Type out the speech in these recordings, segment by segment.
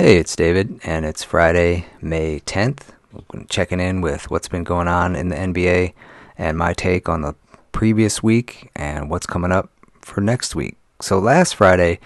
Hey, it's David, and it's Friday, May 10th. We're checking in with what's been going on in the NBA and my take on the previous week and what's coming up for next week. So, last Friday,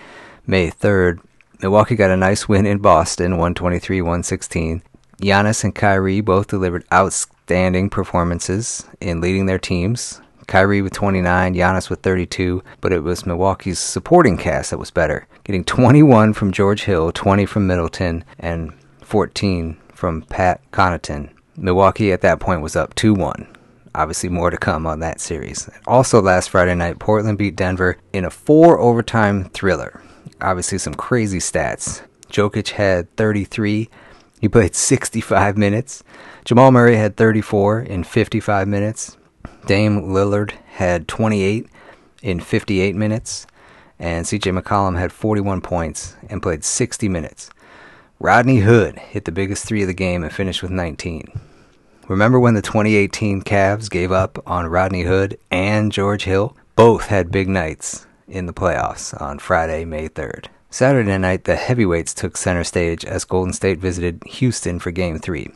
May 3rd, Milwaukee got a nice win in Boston, 123 116. Giannis and Kyrie both delivered outstanding performances in leading their teams. Kyrie with 29, Giannis with 32, but it was Milwaukee's supporting cast that was better, getting 21 from George Hill, 20 from Middleton, and 14 from Pat Connaughton. Milwaukee at that point was up 2 1. Obviously, more to come on that series. Also, last Friday night, Portland beat Denver in a four overtime thriller. Obviously, some crazy stats. Jokic had 33. He played 65 minutes. Jamal Murray had 34 in 55 minutes. Dame Lillard had 28 in 58 minutes, and CJ McCollum had 41 points and played 60 minutes. Rodney Hood hit the biggest three of the game and finished with 19. Remember when the 2018 Cavs gave up on Rodney Hood and George Hill? Both had big nights in the playoffs on Friday, May 3rd. Saturday night, the heavyweights took center stage as Golden State visited Houston for Game 3.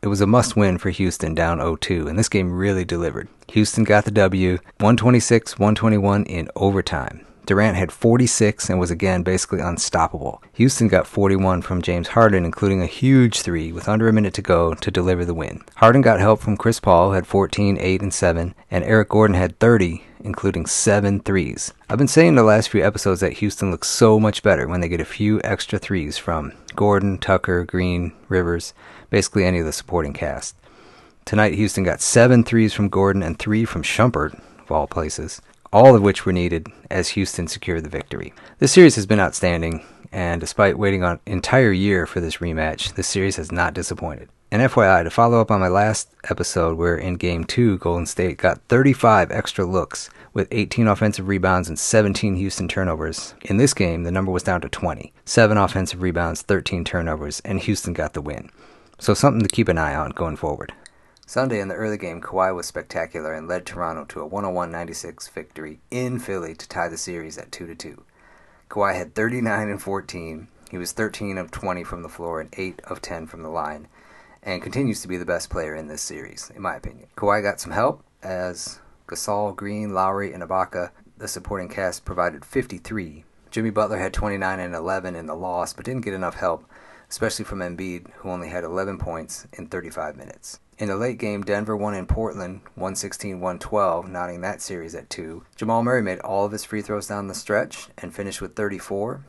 It was a must win for Houston down 0 2, and this game really delivered. Houston got the W 126 121 in overtime. Durant had 46 and was again basically unstoppable. Houston got 41 from James Harden, including a huge three with under a minute to go to deliver the win. Harden got help from Chris Paul, had 14, 8, and 7, and Eric Gordon had 30, including seven threes. I've been saying the last few episodes that Houston looks so much better when they get a few extra threes from Gordon, Tucker, Green, Rivers, basically any of the supporting cast. Tonight, Houston got seven threes from Gordon and three from Shumpert, of all places all of which were needed as Houston secured the victory. The series has been outstanding, and despite waiting an entire year for this rematch, the series has not disappointed. And FYI, to follow up on my last episode, where in Game 2, Golden State got 35 extra looks with 18 offensive rebounds and 17 Houston turnovers. In this game, the number was down to 20 7 offensive rebounds, 13 turnovers, and Houston got the win. So, something to keep an eye on going forward. Sunday in the early game, Kawhi was spectacular and led Toronto to a 101-96 victory in Philly to tie the series at 2-2. Kawhi had 39 and 14. He was 13 of 20 from the floor and 8 of 10 from the line, and continues to be the best player in this series, in my opinion. Kawhi got some help as Gasol, Green, Lowry, and Ibaka, the supporting cast, provided 53. Jimmy Butler had 29 and 11 in the loss, but didn't get enough help, especially from Embiid, who only had 11 points in 35 minutes. In the late game, Denver won in Portland 116 112, knotting that series at 2. Jamal Murray made all of his free throws down the stretch and finished with 34.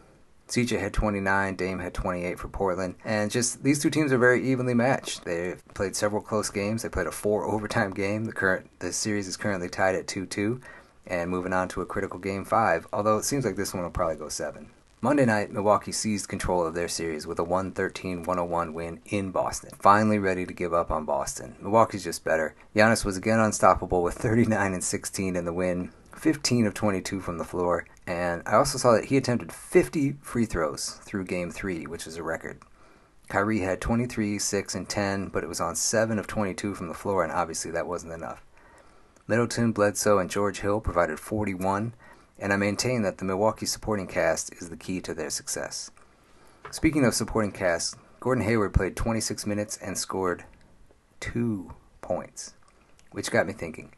CJ had 29, Dame had 28 for Portland, and just these two teams are very evenly matched. They've played several close games. They played a four overtime game. The current the series is currently tied at 2-2 and moving on to a critical game 5, although it seems like this one will probably go 7. Monday night, Milwaukee seized control of their series with a 113 101 win in Boston. Finally ready to give up on Boston. Milwaukee's just better. Giannis was again unstoppable with 39 and 16 in the win, 15 of 22 from the floor, and I also saw that he attempted 50 free throws through game 3, which is a record. Kyrie had 23, 6, and 10, but it was on 7 of 22 from the floor, and obviously that wasn't enough. Middleton, Bledsoe, and George Hill provided 41 and I maintain that the Milwaukee supporting cast is the key to their success. Speaking of supporting cast, Gordon Hayward played 26 minutes and scored two points, which got me thinking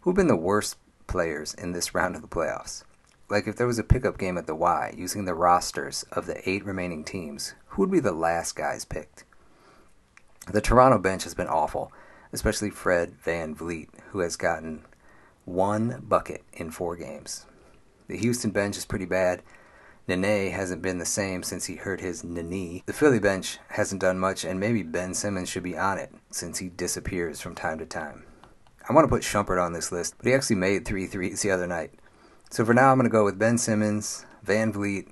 who've been the worst players in this round of the playoffs? Like, if there was a pickup game at the Y using the rosters of the eight remaining teams, who would be the last guys picked? The Toronto bench has been awful, especially Fred Van VanVleet, who has gotten one bucket in four games. The Houston bench is pretty bad. Nene hasn't been the same since he hurt his knee. The Philly bench hasn't done much, and maybe Ben Simmons should be on it since he disappears from time to time. I want to put Shumpert on this list, but he actually made three threes the other night. So for now, I'm going to go with Ben Simmons, VanVleet,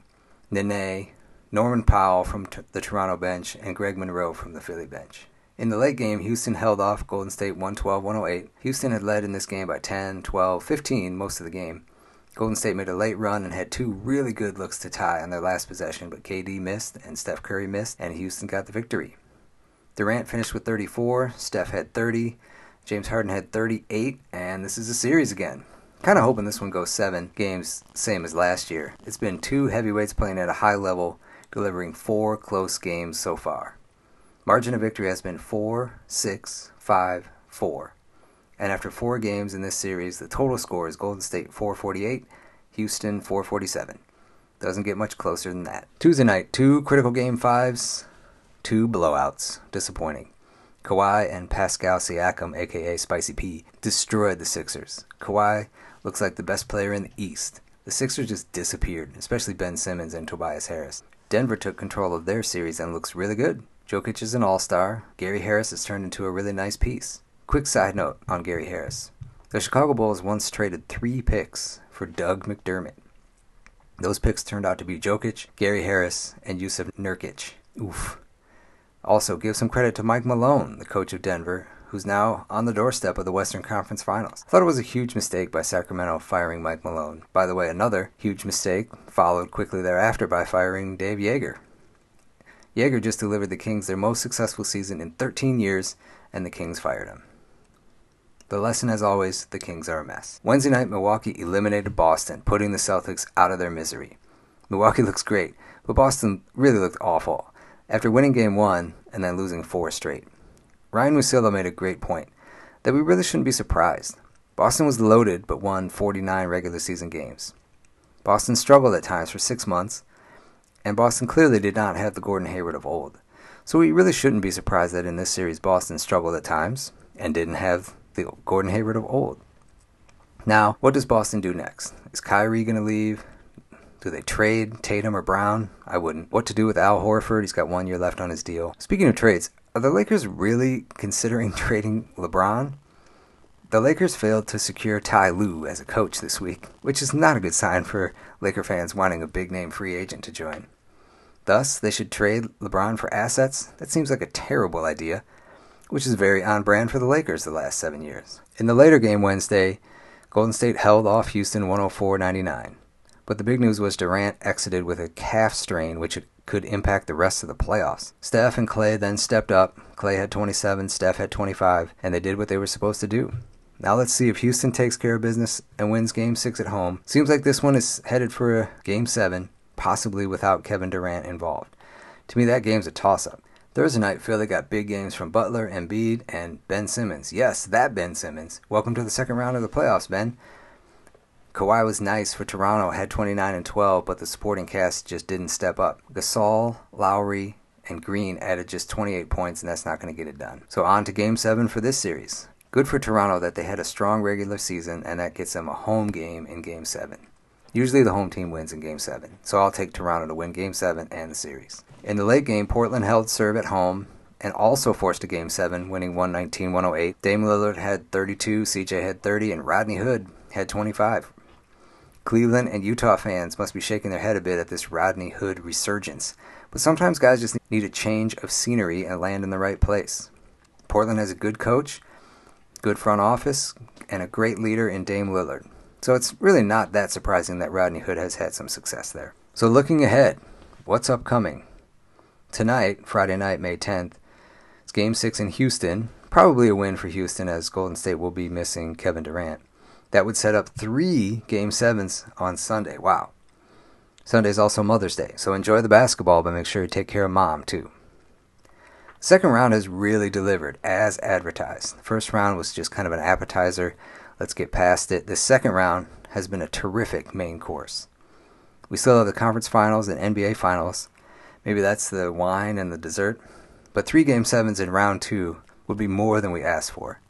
Nene, Norman Powell from t- the Toronto bench, and Greg Monroe from the Philly bench. In the late game, Houston held off Golden State 112 108. Houston had led in this game by 10, 12, 15 most of the game. Golden State made a late run and had two really good looks to tie on their last possession, but KD missed and Steph Curry missed, and Houston got the victory. Durant finished with 34, Steph had 30, James Harden had 38, and this is a series again. Kind of hoping this one goes seven games, same as last year. It's been two heavyweights playing at a high level, delivering four close games so far. Margin of victory has been 4, 6, 5, 4. And after four games in this series, the total score is Golden State 448, Houston 447. Doesn't get much closer than that. Tuesday night, two critical game fives, two blowouts. Disappointing. Kawhi and Pascal Siakam, aka Spicy P, destroyed the Sixers. Kawhi looks like the best player in the East. The Sixers just disappeared, especially Ben Simmons and Tobias Harris. Denver took control of their series and looks really good. Jokic is an all star. Gary Harris has turned into a really nice piece. Quick side note on Gary Harris the Chicago Bulls once traded three picks for Doug McDermott. Those picks turned out to be Jokic, Gary Harris, and Jusuf Nurkic. Oof. Also, give some credit to Mike Malone, the coach of Denver, who's now on the doorstep of the Western Conference Finals. I thought it was a huge mistake by Sacramento firing Mike Malone. By the way, another huge mistake followed quickly thereafter by firing Dave Joerger. Joerger just delivered the Kings their most successful season in 13 years, and the Kings fired him. The lesson, as always, the Kings are a mess. Wednesday night, Milwaukee eliminated Boston, putting the Celtics out of their misery. Milwaukee looks great, but Boston really looked awful after winning game one and then losing four straight. Ryen Russillo made a great point that we really shouldn't be surprised. Boston was loaded but won 49 regular season games. Boston struggled at times for six months, and Boston clearly did not have the Gordon Hayward of old. So we really shouldn't be surprised that in this series Boston struggled at times and didn't have the Gordon Hayward of old. Now, what does Boston do next? Is Kyrie going to leave? Do they trade Tatum or Brown? I wouldn't. What to do with Al Horford? He's got one year left on his deal. Speaking of trades, are the Lakers really considering trading LeBron? The Lakers failed to secure Ty Lue as a coach this week, which is not a good sign for Laker fans wanting a big name free agent to join. Thus, they should trade LeBron for assets? That seems like a terrible idea which is very on brand for the Lakers the last seven years. In the later game Wednesday, Golden State held off Houston 104 99. But the big news was Durant exited with a calf strain, which could impact the rest of the playoffs. Steph and Clay then stepped up. Clay had 27, Steph had 25, and they did what they were supposed to do. Now let's see if Houston takes care of business and wins game 6 at home. Seems like this one is headed for a game 7, possibly without Kevin Durant involved. To me, that game's a toss up. Thursday night, Philly got big games from Butler, Embiid, and Ben Simmons. Yes, that Ben Simmons. Welcome to the second round of the playoffs, Ben. Kawhi was nice for Toronto, had 29 and 12, but the supporting cast just didn't step up. Gasol, Lowry, and Green added just 28 points, and that's not going to get it done. So on to Game 7 for this series. Good for Toronto that they had a strong regular season, and that gets them a home game in Game 7. Usually the home team wins in Game 7, so I'll take Toronto to win Game 7 and the series. In the late game, Portland held serve at home and also forced a Game 7, winning 119 108. Dame Lillard had 32, CJ had 30, and Rodney Hood had 25. Cleveland and Utah fans must be shaking their head a bit at this Rodney Hood resurgence, but sometimes guys just need a change of scenery and land in the right place. Portland has a good coach, good front office, and a great leader in Dame Lillard. So it's really not that surprising that Rodney Hood has had some success there. So looking ahead, what's upcoming? tonight, Friday night, May 10th, it's game six in Houston. Probably a win for Houston as Golden State will be missing Kevin Durant. That would set up three game sevens on Sunday. Wow. Sunday's also Mother's Day, so enjoy the basketball, but make sure you take care of mom too. Second round has really delivered as advertised. The first round was just kind of an appetizer. Let's get past it. The second round has been a terrific main course. We still have the conference finals and NBA finals, Maybe that's the wine and the dessert. But three game sevens in round two would be more than we asked for.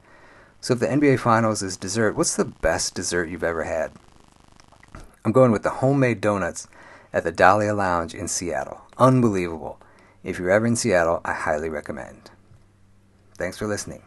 So if the NBA Finals is dessert, what's the best dessert you've ever had? I'm going with the homemade donuts at the Dahlia Lounge in Seattle. Unbelievable. If you're ever in Seattle, I highly recommend. Thanks for listening.